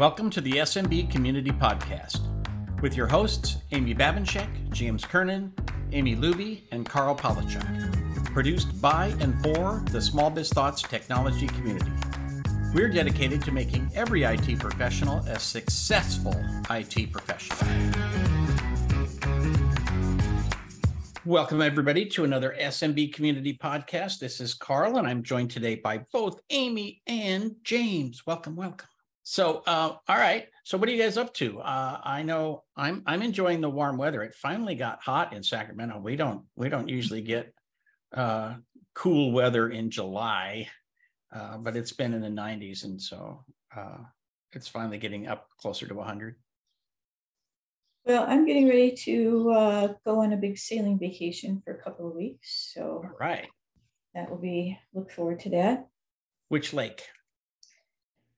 Welcome to the SMB Community Podcast with your hosts, Amy Babinchak, James Kernan, Amy Luby, and Karl Palachuk. Produced by and for the Small Biz Thoughts technology community. We're dedicated to making every IT professional a successful IT professional. Welcome, everybody, to another SMB Community Podcast. This is Karl, and I'm joined today by both Amy and James. Welcome, welcome. So, uh, all right. So, what are you guys up to? Uh, I know I'm I'm enjoying the warm weather. It finally got hot in Sacramento. We don't we don't usually get uh, cool weather in July, uh, but it's been in the 90s, and so uh, it's finally getting up closer to 100. Well, I'm getting ready to uh, go on a big sailing vacation for a couple of weeks, so All right. that will be look forward to that. Which lake?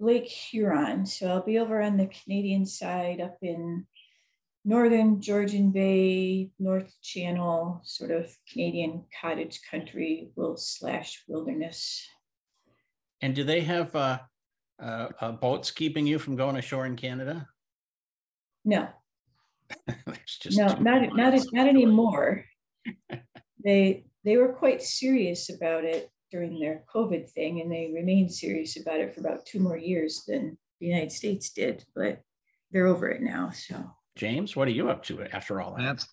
Lake Huron. So I'll be over on the Canadian side up in northern Georgian Bay, North Channel, sort of Canadian cottage country will slash wilderness. And do they have uh, uh, uh, boats keeping you from going ashore in Canada? No, no, not not not anymore. they they were quite serious about it during their COVID thing, and they remained serious about it for about two more years than the United States did. But they're over it now. So James, what are you up to after all that? That's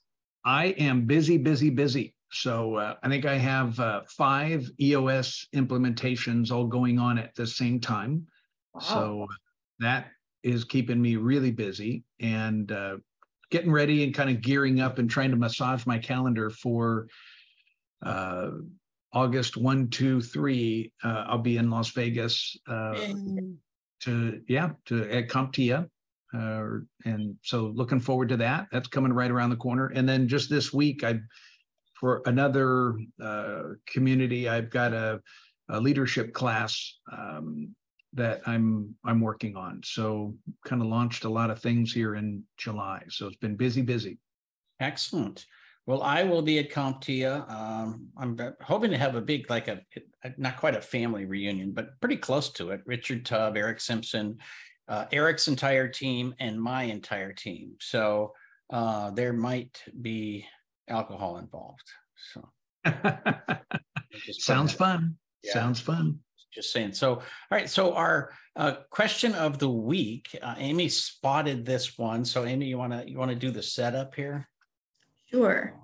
I am busy, busy, busy. So uh, I think I have uh, five EOS implementations all going on at the same time. wow. So that is keeping me really busy and uh, getting ready and kind of gearing up and trying to massage my calendar for uh, August one, two, three. Uh, I'll be in Las Vegas uh, to yeah to at CompTIA. Uh, and so looking forward to that. That's coming right around the corner. And then just this week, I for another uh, community, I've got a, a leadership class um, that I'm I'm working on. So kind of launched a lot of things here in July. So it's been busy, busy. Excellent. Well, I will be at CompTIA. Um, I'm hoping to have a big, like a, a- not quite a family reunion, but pretty close to it. Richard Tubb, Eric Simpson, uh, Eric's entire team, and my entire team. So uh, there might be alcohol involved. So just Sounds that- fun. Yeah. Sounds fun. just saying. So, all right. So our uh, question of the week, uh, Amy spotted this one. So, Amy, you want to you want to do the setup here? Sure.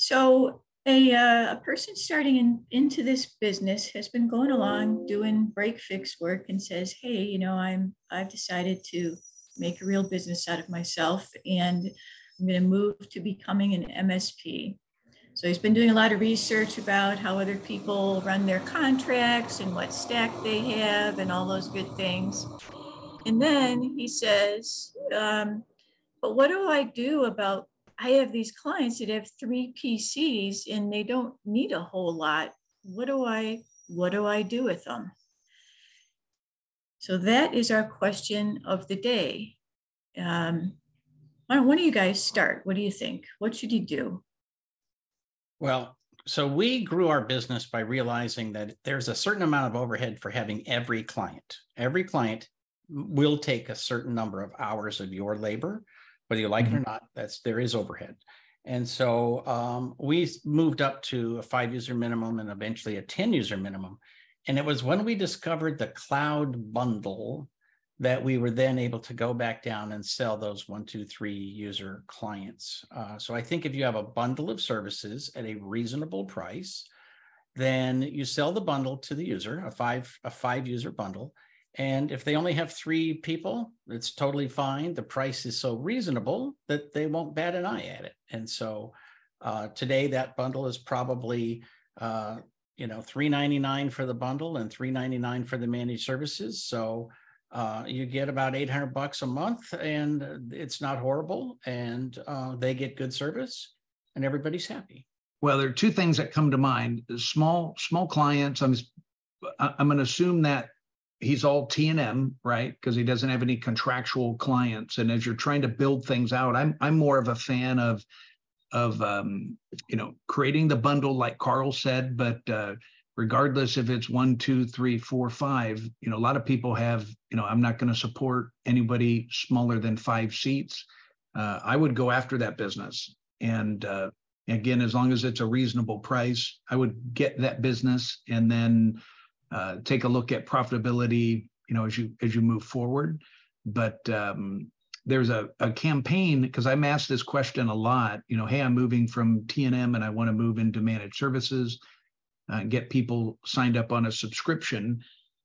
So a, uh, a person starting in, into this business has been going along doing break fix work and says, "Hey, you know, I'm I've decided to make a real business out of myself, and I'm going to move to becoming an MSP." So he's been doing a lot of research about how other people run their contracts and what stack they have and all those good things. And then he says, um, but what do I do about I have these clients that have three PCs and they don't need a whole lot. What do I what do I do with them? So that is our question of the day. Um, why of you guys start? What do you think? What should you do? Well, so we grew our business by realizing that there's a certain amount of overhead for having every client. Every client will take a certain number of hours of your labor, whether you like it or not. That's there is overhead. And so um, we moved up to a five user minimum and eventually a 10 user minimum. And it was when we discovered the cloud bundle that we were then able to go back down and sell those one, two, three user clients. Uh, so I think if you have a bundle of services at a reasonable price, then you sell the bundle to the user, a five a five user bundle. And if they only have three people, it's totally fine. The price is so reasonable that they won't bat an eye at it. And so uh, today that bundle is probably uh, you know 399 for the bundle and 399 for the managed services. So uh, you get about 800 bucks a month and it's not horrible and uh, they get good service and everybody's happy Well, there are two things that come to mind. Small small clients. I'm I'm going to assume that he's all T and M, right? Because he doesn't have any contractual clients. And as you're trying to build things out, I'm I'm more of a fan of of um, you know creating the bundle, like Karl said, but uh, regardless if it's one, two, three, four, five. You know, a lot of people have, you know, I'm not going to support anybody smaller than five seats. Uh, I would go after that business. And uh, again, as long as it's a reasonable price, I would get that business and then uh, take a look at profitability, you know, as you as you move forward. But um, there's a, a campaign because I'm asked this question a lot. You know, hey, I'm moving from T and I want to move into managed services uh, and get people signed up on a subscription.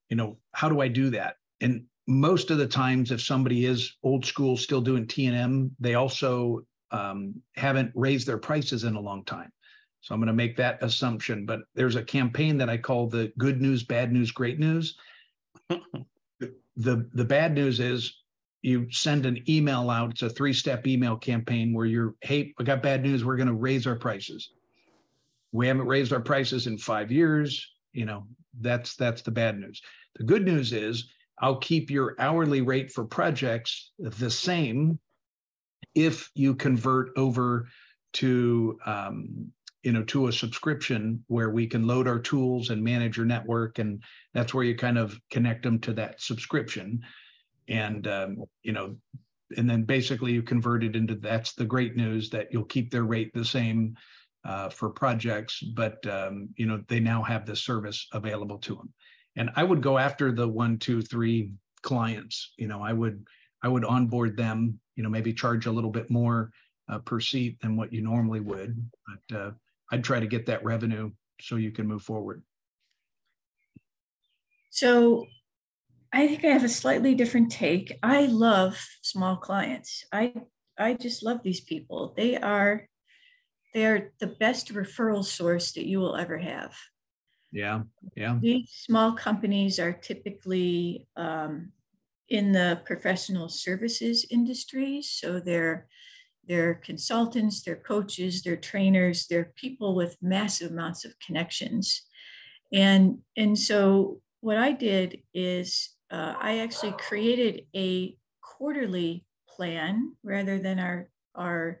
You know, how do I do that? And most of the times, if somebody is old school, still doing T and M, they also um, haven't raised their prices in a long time. So I'm going to make that assumption. But there's a campaign that I call the good news, bad news, great news. the the bad news is you send an email out. It's a three step email campaign where you're, hey, I got bad news. We're going to raise our prices. We haven't raised our prices in five years. You know, that's that's the bad news. The good news is I'll keep your hourly rate for projects the same if you convert over to um, you know to a subscription where we can load our tools and manage your network and that's where you kind of connect them to that subscription. And um, you know and then basically you convert it into that's the great news that you'll keep their rate the same uh, for projects but um, you know they now have this service available to them and i would go after the one two three clients you know i would i would onboard them you know maybe charge a little bit more uh, per seat than what you normally would but uh, i'd try to get that revenue so you can move forward so I think I have a slightly different take. I love small clients. I I just love these people. They are they are the best referral source that you will ever have. Yeah, yeah. These small companies are typically um, in the professional services industry, so they're they're consultants, they're coaches, they're trainers, they're people with massive amounts of connections, and and so what I did is uh, I actually created a quarterly plan rather than our our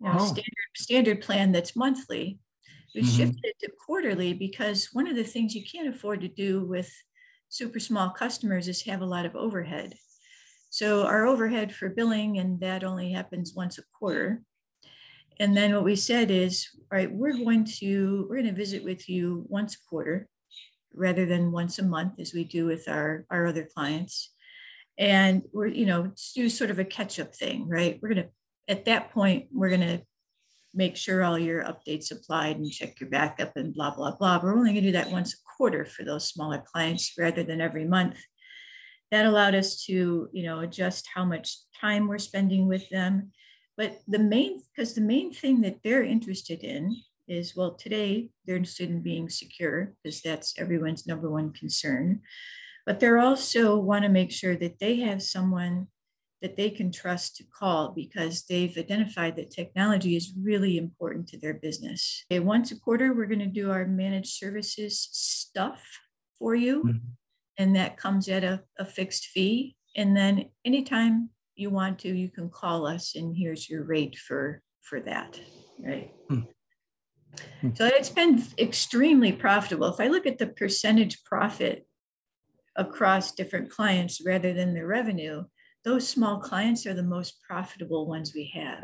you know, oh. standard standard plan that's monthly. We mm-hmm. shifted it to quarterly because one of the things you can't afford to do with super small customers is have a lot of overhead. So our overhead for billing and that only happens once a quarter. And then what we said is, all right, we're going to we're going to visit with you once a quarter rather than once a month as we do with our, our other clients. And we're, you know, do sort of a catch up thing, right? We're to, at that point, we're to make sure all your updates applied and check your backup and blah, blah, blah. We're only to do that once a quarter for those smaller clients rather than every month. That allowed us to, you know, adjust how much time we're spending with them. But the main, because the main thing that they're interested in is well, today they're interested in being secure because that's everyone's number one concern. But they're also want to make sure that they have someone that they can trust to call because they've identified that technology is really important to their business. Okay, once a quarter, we're going to do our managed services stuff for you. Mm-hmm. And that comes at a, a fixed fee. And then anytime you want to, you can call us and here's your rate for for that. Right. Hmm. So it's been extremely profitable. If I look at the percentage profit across different clients rather than the revenue, those small clients are the most profitable ones we have.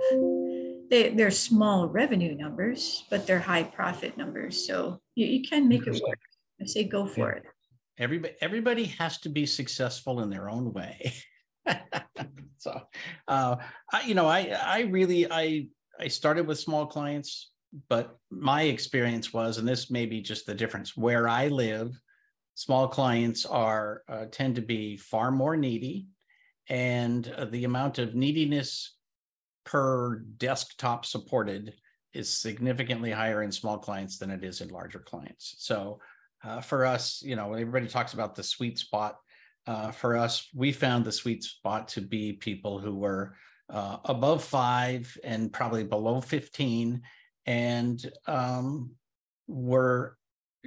They, they're small revenue numbers, but they're high profit numbers. So you, you can make it work. I say go for yeah. it. Everybody, everybody has to be successful in their own way. so, uh, I, you know, I, I really, I, I started with small clients but my experience was, and this may be just the difference, where I live, small clients are uh, tend to be far more needy, and uh, the amount of neediness per desktop supported is significantly higher in small clients than it is in larger clients. So uh, for us, you know, everybody talks about the sweet spot. Uh, for us, we found the sweet spot to be people who were uh, above five and probably below 15 and um, were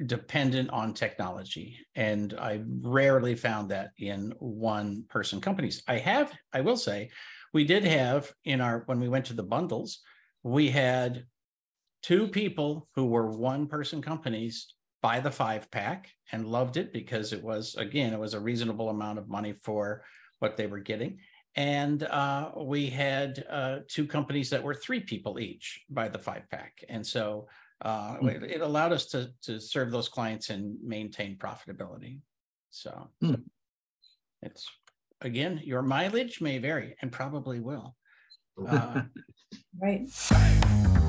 dependent on technology. And I rarely found that in one person companies. I have, I will say, we did have in our, when we went to the bundles, we had two people who were one person companies buy the five pack and loved it because it was again it was a reasonable amount of money for what they were getting. And uh, we had uh, two companies that were three people each by the five pack. And so uh, mm. it, it, allowed us to to serve those clients and maintain profitability. So mm. it's again your mileage may vary and probably will. Uh, right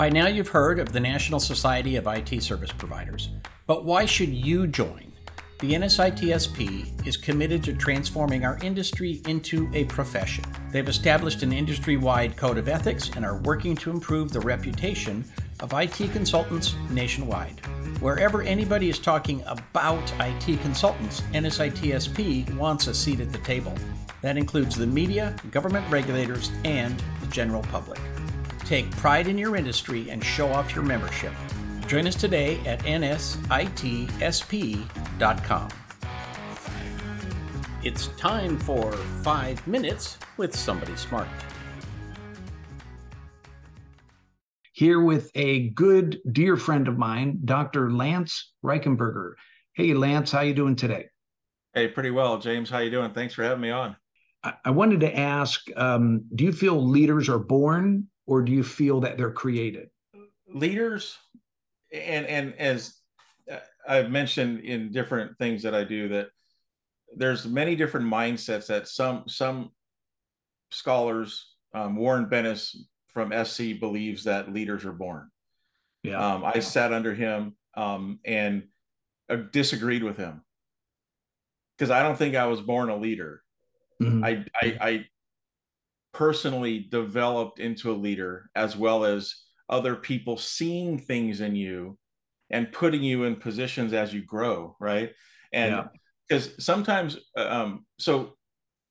By now, you've heard of the National Society of IT Service Providers, but why should you join? The NSITSP is committed to transforming our industry into a profession. They've established an industry wide code of ethics and are working to improve the reputation of IT consultants nationwide. Wherever anybody is talking about IT consultants, NSITSP wants a seat at the table. That includes the media, government regulators, and the general public. Take pride in your industry and show off your membership. Join us today at nsitsp.com. It's time for five minutes with somebody smart. Here with a good dear friend of mine, Dr. Lance Reichenberger. Hey, Lance, how you doing today? Hey, pretty well, James. How you doing? Thanks for having me on. I, I wanted to ask: um, Do you feel leaders are born or do you feel that they're created? Leaders, and and as uh, I've mentioned in different things that I do, that there's many different mindsets that some some scholars, um, Warren Bennis from SC believes that leaders are born. Yeah, um, I sat under him um, and uh, disagreed with him because I don't think I was born a leader. Mm-hmm. I, I, I personally developed into a leader as well as other people seeing things in you and putting you in positions as you grow right and because yeah. sometimes um so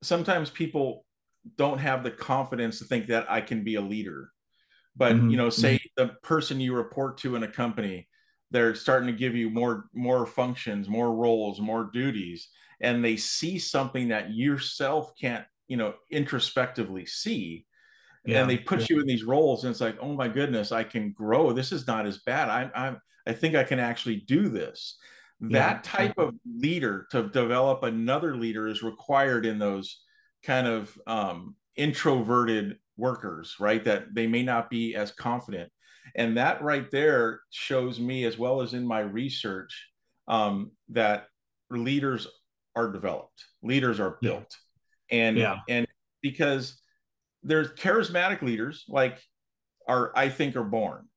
sometimes people don't have the confidence to think that i can be a leader but mm-hmm. you know say mm-hmm. the person you report to in a company they're starting to give you more more functions more roles more duties and they see something that yourself can't you know introspectively see yeah. and they put yeah. you in these roles and it's like oh my goodness i can grow. This is not as bad. I'm i'm i think i can actually do this. That yeah. type of leader to develop another leader is required in those kind of um, introverted workers right? That they may not be as confident. And that right there shows me as well as in my research um, that leaders are developed. Leaders are built and yeah. and because there's charismatic leaders like are I think are born.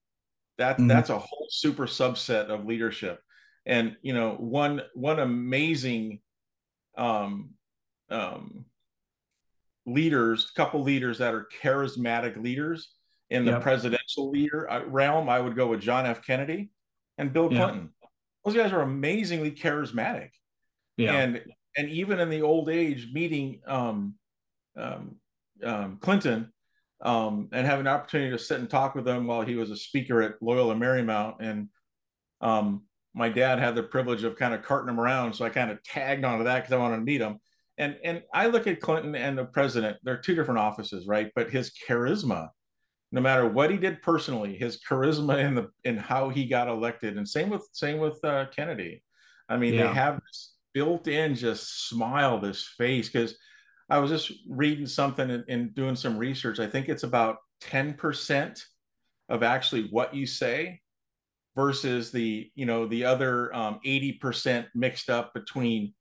That mm-hmm. that's a whole super subset of leadership. And you know, one one amazing um um leaders, couple leaders that are charismatic leaders in the yep. presidential leader uh, realm, I would go with John F. Kennedy and Bill Clinton. Those guys are amazingly charismatic. Yeah. And and even in the old age, meeting um, um, um, Clinton um, and having an opportunity to sit and talk with him while he was a speaker at Loyola Marymount. And um, my dad had the privilege of kind of carting him around, so I kind of tagged onto that because I wanted to meet him. And and I look at Clinton and the president; they're two different offices, right? But his charisma, no matter what he did personally, his charisma in the in how he got elected, and same with same with uh, Kennedy. I mean, yeah. they have this built in just smile, this face. Because I was just reading something and, and doing some research. I think it's about 10% of actually what you say versus the you know the other um, 80% mixed up between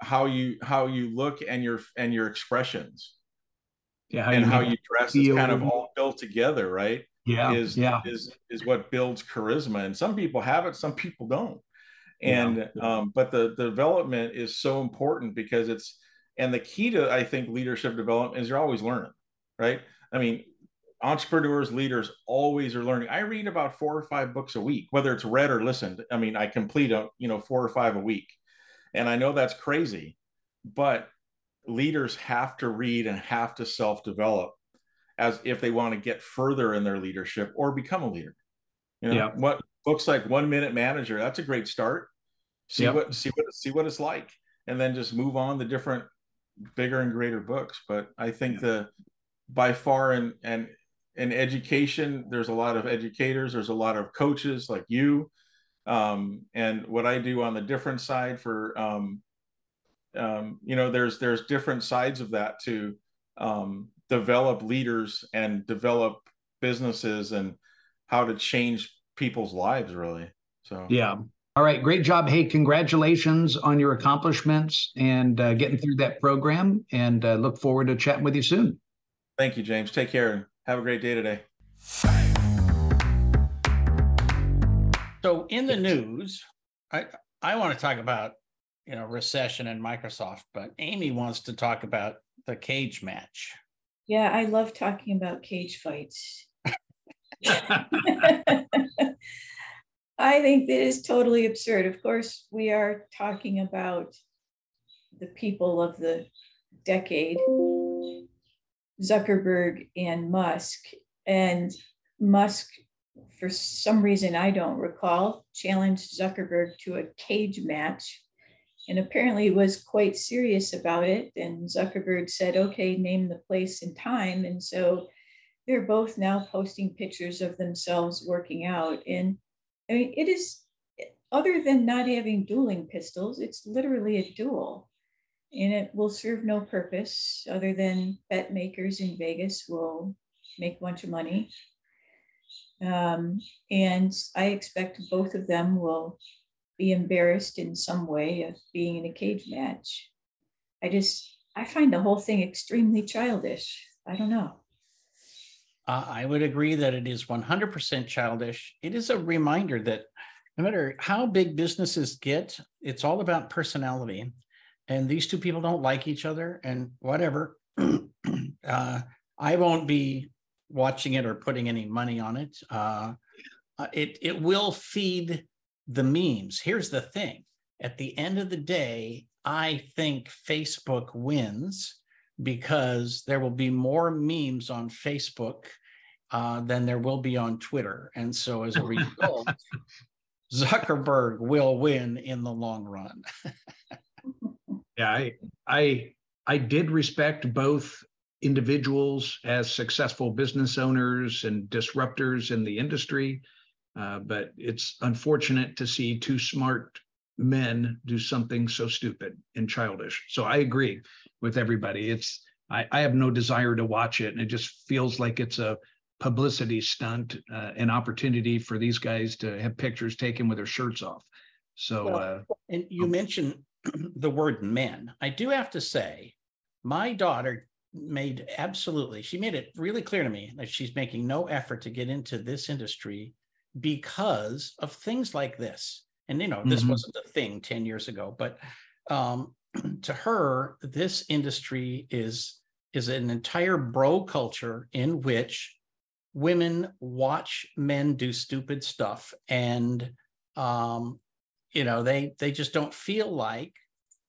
how you how you look and your and your expressions yeah how and you how you dress is kind of all built together right yeah is yeah is is what builds charisma and some people have it some people don't and yeah. um, but the, the development is so important because it's and the key to i think leadership development is you're always learning right? I mean entrepreneurs leaders always are learning. I read about four or five books a week whether it's read or listened. I mean i complete a you know four or five a week. And i know that's crazy but leaders have to read and have to self-develop as if they want to get further in their leadership or become a leader. You know yeah. what books like one minute manager that's a great start see yep. what see what see what it's like and then just move on to different bigger and greater books but i think the by far and and in education, there's a lot of educators, there's a lot of coaches like you. Um, and what I do on the different side for, um, um, you know, there's there's different sides of that to um, develop leaders and develop businesses and how to change people's lives, really. So yeah. All right, great job. Hey, congratulations on your accomplishments and uh, getting through that program. And uh, look forward to chatting with you soon. Thank you, James. Take care. Have a great day today. So in the news, I I want to talk about you know recession and Microsoft, but Amy wants to talk about the cage match. Yeah, I love talking about cage fights. I think that is totally absurd. Of course, we are talking about the people of the decade Zuckerberg and Musk. And Musk, for some reason I don't recall, challenged Zuckerberg to a cage match and apparently was quite serious about it. And Zuckerberg said, okay, name the place and time. And so they're both now posting pictures of themselves working out. And I mean, it is, other than not having dueling pistols, it's literally a duel and it will serve no purpose other than bet makers in Vegas will make a bunch of money. Um, and I expect both of them will be embarrassed in some way of being in a cage match. I just, I find the whole thing extremely childish. I don't know. Uh, I would agree that it is 100% childish. It is a reminder that no matter how big businesses get, it's all about personality. And these two people don't like each other and whatever. Uh, i won't be watching it or putting any money on it. Uh, uh, it it will feed the memes. Here's the thing. At the end of the day i think facebook wins because there will be more memes on facebook uh, than there will be on twitter. And so as a result zuckerberg will win in the long run. Yeah, I I I did respect both individuals as successful business owners and disruptors in the industry, uh, but it's unfortunate to see two smart men do something so stupid and childish. So I agree with everybody. It's I, I have no desire to watch it, and it just feels like it's a publicity stunt, uh, an opportunity for these guys to have pictures taken with their shirts off. So, well, uh, and you mentioned the word men. I do have to say, my daughter made absolutely, she made it really clear to me that she's making no effort to get into this industry because of things like this. And, you know, this mm-hmm. wasn't a thing 10 years ago, but um, to her, this industry is is an entire bro culture in which women watch men do stupid stuff and um, you know they they just don't feel like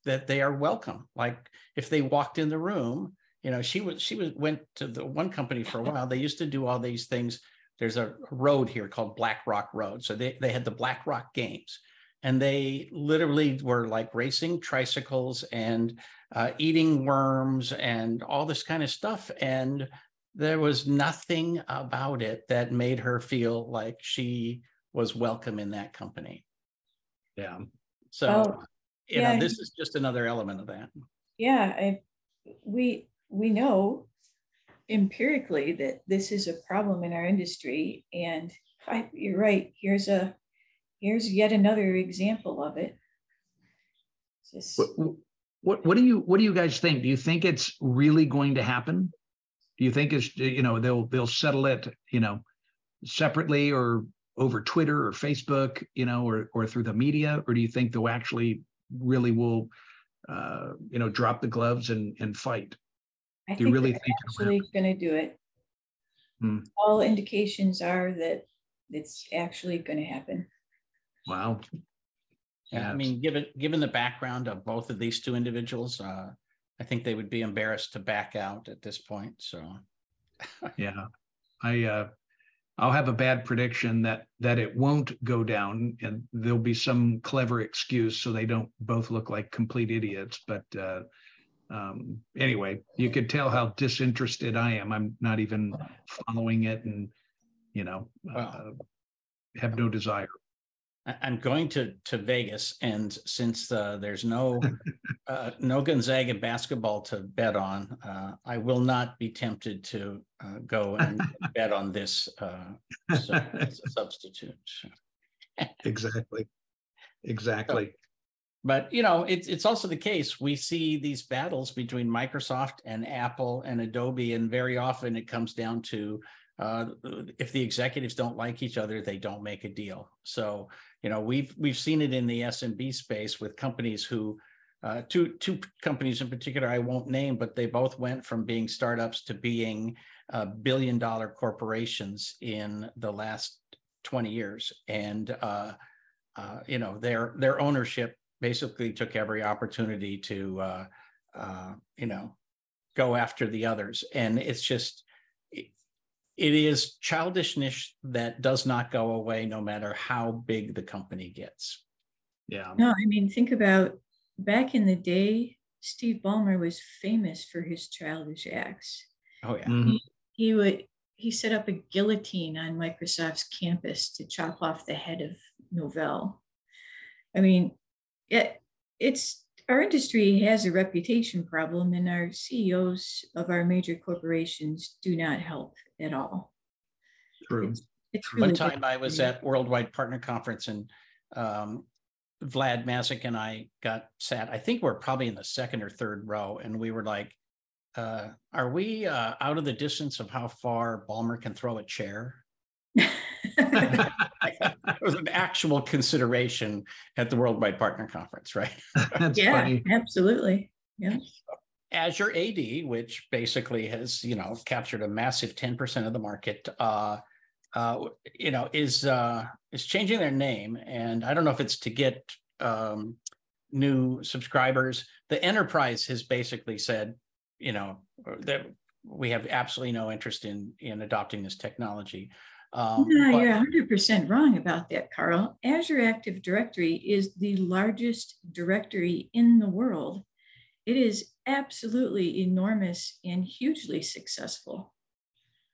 that they are welcome. Like if they walked in the room you know she was she was went to the one company for a while. They used to do all these things. There's a road here called black rock road. So they, they had the black rock games and they literally were like racing tricycles and uh, eating worms and all this kind of stuff and there was nothing about it that made her feel like she was welcome in that company yeah. So, oh, you yeah. know, this is just another element of that. Yeah, I, we we know empirically that this is a problem in our industry, and I, you're right. Here's a here's yet another example of it. Just, what, what what do you what do you guys think? Do you think it's really going to happen? Do you think it's you know they'll they'll settle it you know separately or over Twitter or Facebook, you know, or or through the media, or do you think they'll actually really will, uh, you know, drop the gloves and and fight? I do you really think actually going to do it? Hmm. All indications are that it's actually going to happen. Wow. Yeah, I mean, given given the background of both of these two individuals, uh, I think they would be embarrassed to back out at this point. So, yeah, I uh, I'll have a bad prediction that that it won't go down, and there'll be some clever excuse so they don't both look like complete idiots. But uh, um, anyway, you could tell how disinterested I am. I'm not even following it, and you know, uh, have no desire. I'm going to to Vegas, and since uh, there's no uh, no Gonzaga basketball to bet on, uh, I will not be tempted to uh, go and bet on this uh, so, as a substitute. exactly, exactly. So, but you know, it's it's also the case we see these battles between Microsoft and Apple and Adobe, and very often it comes down to uh, if the executives don't like each other, they don't make a deal. So you know we've we've seen it in the SMB space with companies who uh, two two companies in particular I won't name, but they both went from being startups to being uh, billion dollar corporations in the last 20 years, and uh, uh, you know their their ownership basically took every opportunity to you know go after the others, and it's just it is childishness that does not go away no matter how big the company gets. Yeah. No, I mean, think about back in the day, Steve Ballmer was famous for his childish acts. Oh yeah. Mm-hmm. He, he, would he set up a guillotine on Microsoft's campus to chop off the head of Novell. I mean, it, it's our industry has a reputation problem, and our CEOs of our major corporations do not help at all. True. It's, it's really One time I was at Worldwide Partner Conference, and um, Vlad Mazek and I got sat. I think we're probably in the second or third row, and we were like, uh, "Are we uh, out of the distance of how far Ballmer can throw a chair?" it was an actual consideration at the Worldwide Partner Conference, right? yeah, funny. absolutely. Yeah. Azure AD, which basically has you know captured a massive ten percent of the market, uh, uh, you know, is uh, is changing their name, and I don't know if it's to get um, new subscribers. The enterprise has basically said, you know, that we have absolutely no interest in in adopting this technology. Um, no, but, you're 100% wrong about that, Karl. Azure Active Directory is the largest directory in the world. It is absolutely enormous and hugely successful.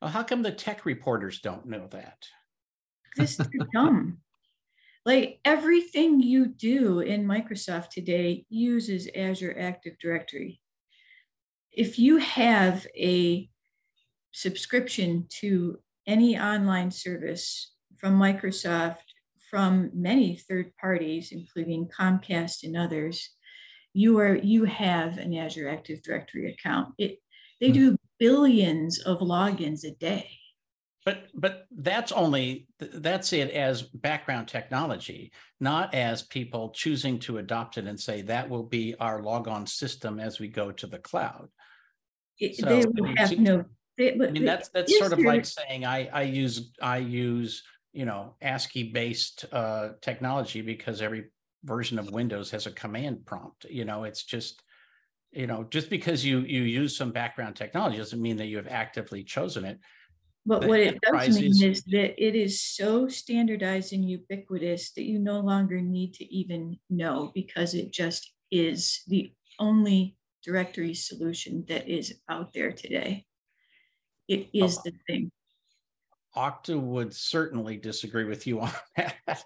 Well, how come the tech reporters don't know that? This is dumb. Like everything you do in Microsoft today uses Azure Active Directory. If you have a subscription to any online service from Microsoft, from many third parties, including Comcast and others, you are you have an Azure Active Directory account. It they hmm. do billions of logins a day. But but that's only that's it as background technology, not as people choosing to adopt it and say that will be our logon system as we go to the cloud. It, so, they will have no it, I mean, that's that's sort of like saying I I use I use you know ASCII based uh, technology because every version of Windows has a command prompt. You know, it's just you know just because you you use some background technology doesn't mean that you have actively chosen it. But the what it does mean is, is that it is so standardized and ubiquitous that you no longer need to even know because it just is the only directory solution that is out there today. It is the thing. Okta would certainly disagree with you on that.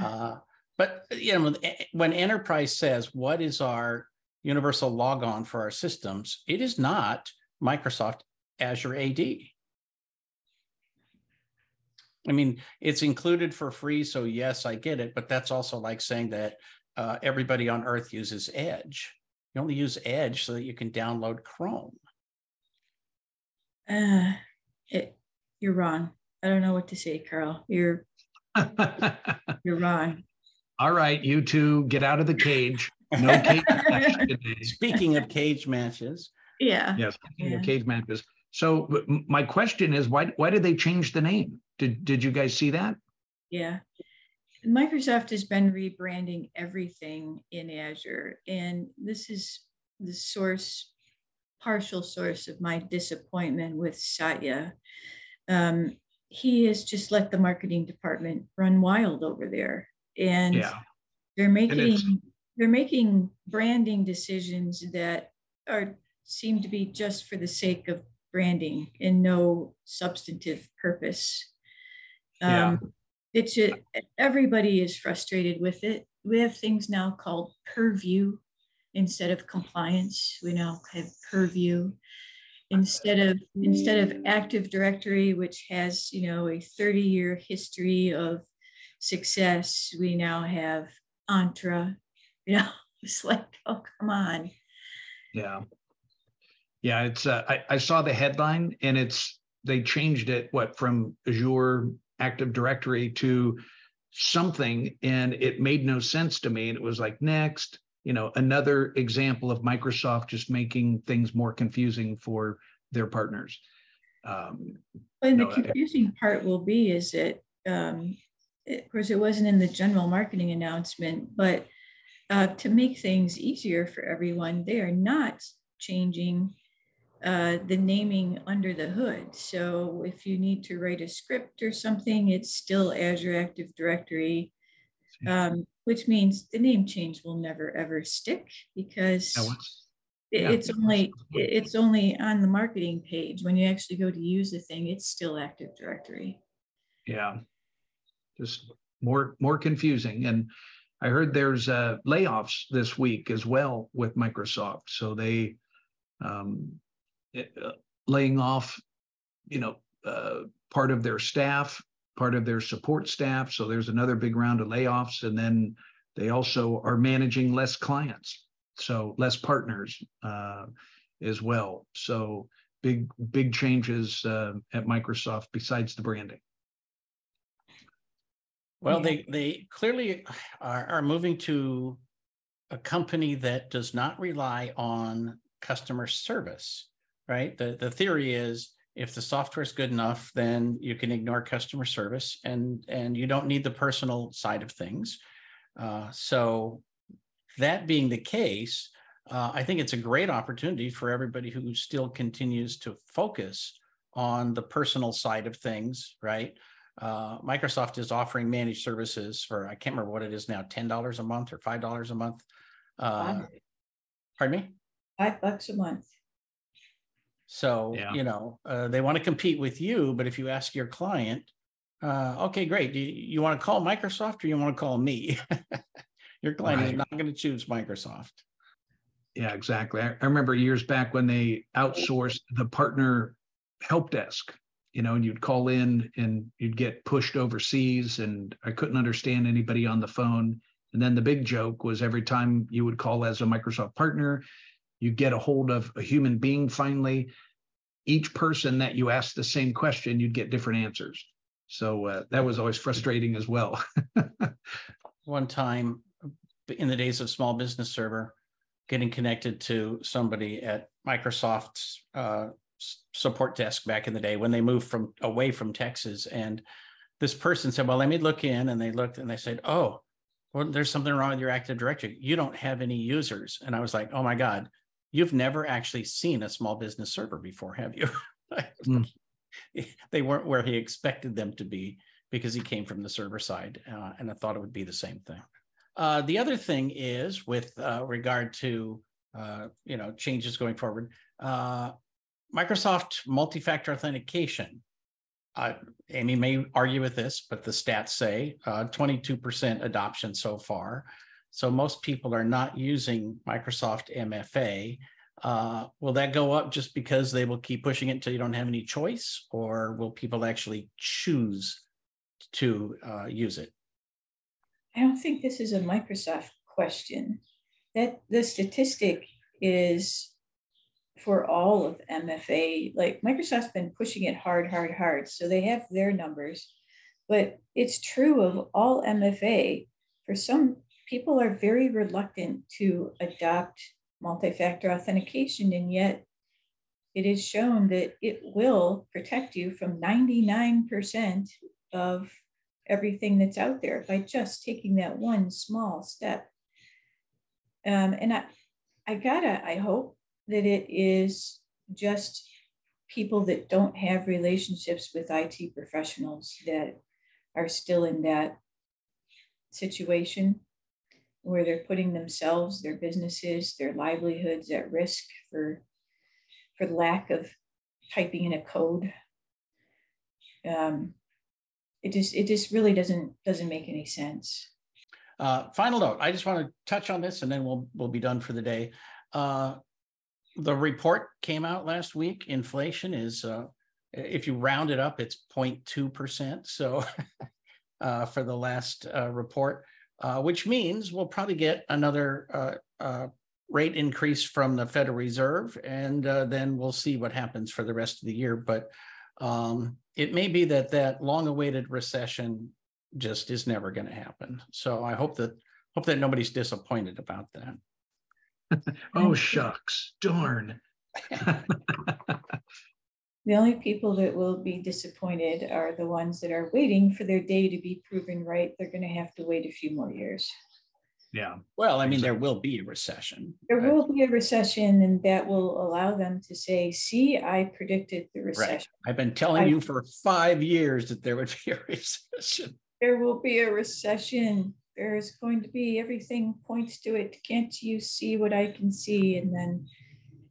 Uh, but you know, when enterprise says, "What is our universal logon for our systems?" It is not Microsoft Azure AD. I mean, it's included for free, so yes, I get it. But that's also like saying that uh, everybody on Earth uses Edge. You only use Edge so that you can download Chrome uh, it, you're wrong. I don't know what to say, Karl. You're you're wrong. All right, you two get out of the cage. No cage match today. Speaking of cage matches. Yeah. Yes, yeah. cage matches. So my question is, why why did they change the name? Did did you guys see that? Yeah. Microsoft has been rebranding everything in Azure, and this is the source partial source of my disappointment with Satya. Um, he has just let the marketing department run wild over there, and yeah. they're making and they're making branding decisions that are seem to be just for the sake of branding and no substantive purpose. Yeah. Um, it's a, everybody is frustrated with it. We have things now called purview instead of compliance. We now have purview instead of instead of active directory which has you know a 30 year history of success we now have Entra you know it's like oh come on Yeah. Yeah, it's uh, I, I saw the headline and it's they changed it what from Azure Active Directory to something and it made no sense to me. And it was like next, you know, another example of Microsoft just making things more confusing for their partners. Um, and the No, I- confusing part will be is that um, it- of course it wasn't in the general marketing announcement but uh, to make things easier for everyone they are not changing uh, the naming under the hood so if you need to write a script or something it's still azure active directory um, which means the name change will never ever stick because now what's- it- Yeah. It's only, it's only on the marketing page. When you actually go to use the thing, it's still Active Directory. yeah, just more more confusing. And I heard there's uh, layoffs this week as well with Microsoft. So they um, it, uh, laying off, you know, uh, part of their staff, part of their support staff. So there's another big round of layoffs, and then they also are managing less clients, so less partners uh, as well. So big big changes uh, at Microsoft besides the branding. Well, they they clearly are, are moving to a company that does not rely on customer service, right? The the theory is if the software is good enough, then you can ignore customer service and and you don't need the personal side of things. Uh, so that being the case, uh, I think it's a great opportunity for everybody who still continues to focus on the personal side of things, right? Uh, Microsoft is offering managed services for I can't remember what it is now, ten dollars a month or five dollars a month. Uh, pardon me. five bucks a month. So Yeah. you know uh, they want to compete with you, but if you ask your client, uh, okay, great, do you, you want to call Microsoft or you want to call me? your client is not going to choose Microsoft. Yeah, exactly. I, I remember years back when they outsourced the partner help desk, you know, and you'd call in and you'd get pushed overseas, and I couldn't understand anybody on the phone. And then the big joke was every time you would call as a Microsoft partner, you get a hold of a human being finally. Each person that you ask the same question, you'd get different answers. So uh, that was always frustrating as well. one time in the days of small business server getting connected to somebody at microsoft's uh, support desk back in the day when they moved from away from texas and this person said well let me look in and they looked and they said oh well there's something wrong with your active directory you don't have any users and i was like oh my god you've never actually seen a small business server before have you? Hmm. they weren't where he expected them to be because he came from the server side uh, and i thought it would be the same thing. Uh, the other thing is with uh, regard to uh, you know changes going forward uh, microsoft multi-factor authentication. Uh, amy may argue with this but the stats say uh, 22% adoption so far so most people are not using microsoft mfa uh, will that go up just because they will keep pushing it until you don't have any choice, or will people actually choose to uh, use it? I don't think this is a Microsoft question. That the statistic is for all of MFA. Like Microsoft's been pushing it hard, hard, hard. So they have their numbers. But it's true of all MFA. For some people are very reluctant to adopt multi-factor authentication, and yet it is shown that it will protect you from 99% of everything that's out there by just taking that one small step. Um, and I, I gotta, I hope that it is just people that don't have relationships with IT professionals that are still in that situation. Where they're putting themselves, their businesses, their livelihoods at risk for for lack of typing in a code. Um, it just it just really doesn't doesn't make any sense. Uh, final note, I just want to touch on this and then we'll we'll be done for the day. Uh, the report came out last week. Inflation is uh, if you round it up, it's 0.2%. So uh, for the last uh, report, uh, which means we'll probably get another uh, uh, rate increase from the Federal Reserve, and uh, then we'll see what happens for the rest of the year. But um, it may be that that long-awaited recession just is never going to happen. So I hope that hope that nobody's disappointed about that. oh shucks, darn. The only people that will be disappointed are the ones that are waiting for their day to be proven right. They're going to have to wait a few more years. Yeah. Well, I mean, there will be a recession. There right? will be a recession, and that will allow them to say, See, I predicted the Right. recession. I've been telling I- you for five years that there would be a recession. There will be a recession. There's going to be everything points to it. Can't you see what I can see? And then,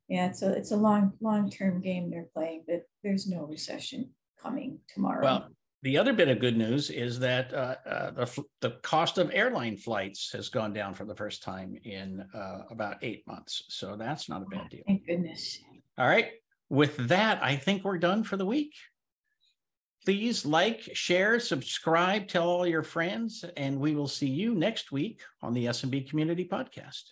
yeah, it's a it's a long long term game they're playing, but there's no recession coming tomorrow. Well, the other bit of good news is that uh, uh, the the cost of airline flights has gone down for the first time in uh, about eight months. So that's not a bad deal. thank goodness. All right. With that, I think we're done for the week. Please like, share, subscribe, tell all your friends, and we will see you next week on the SMB Community Podcast.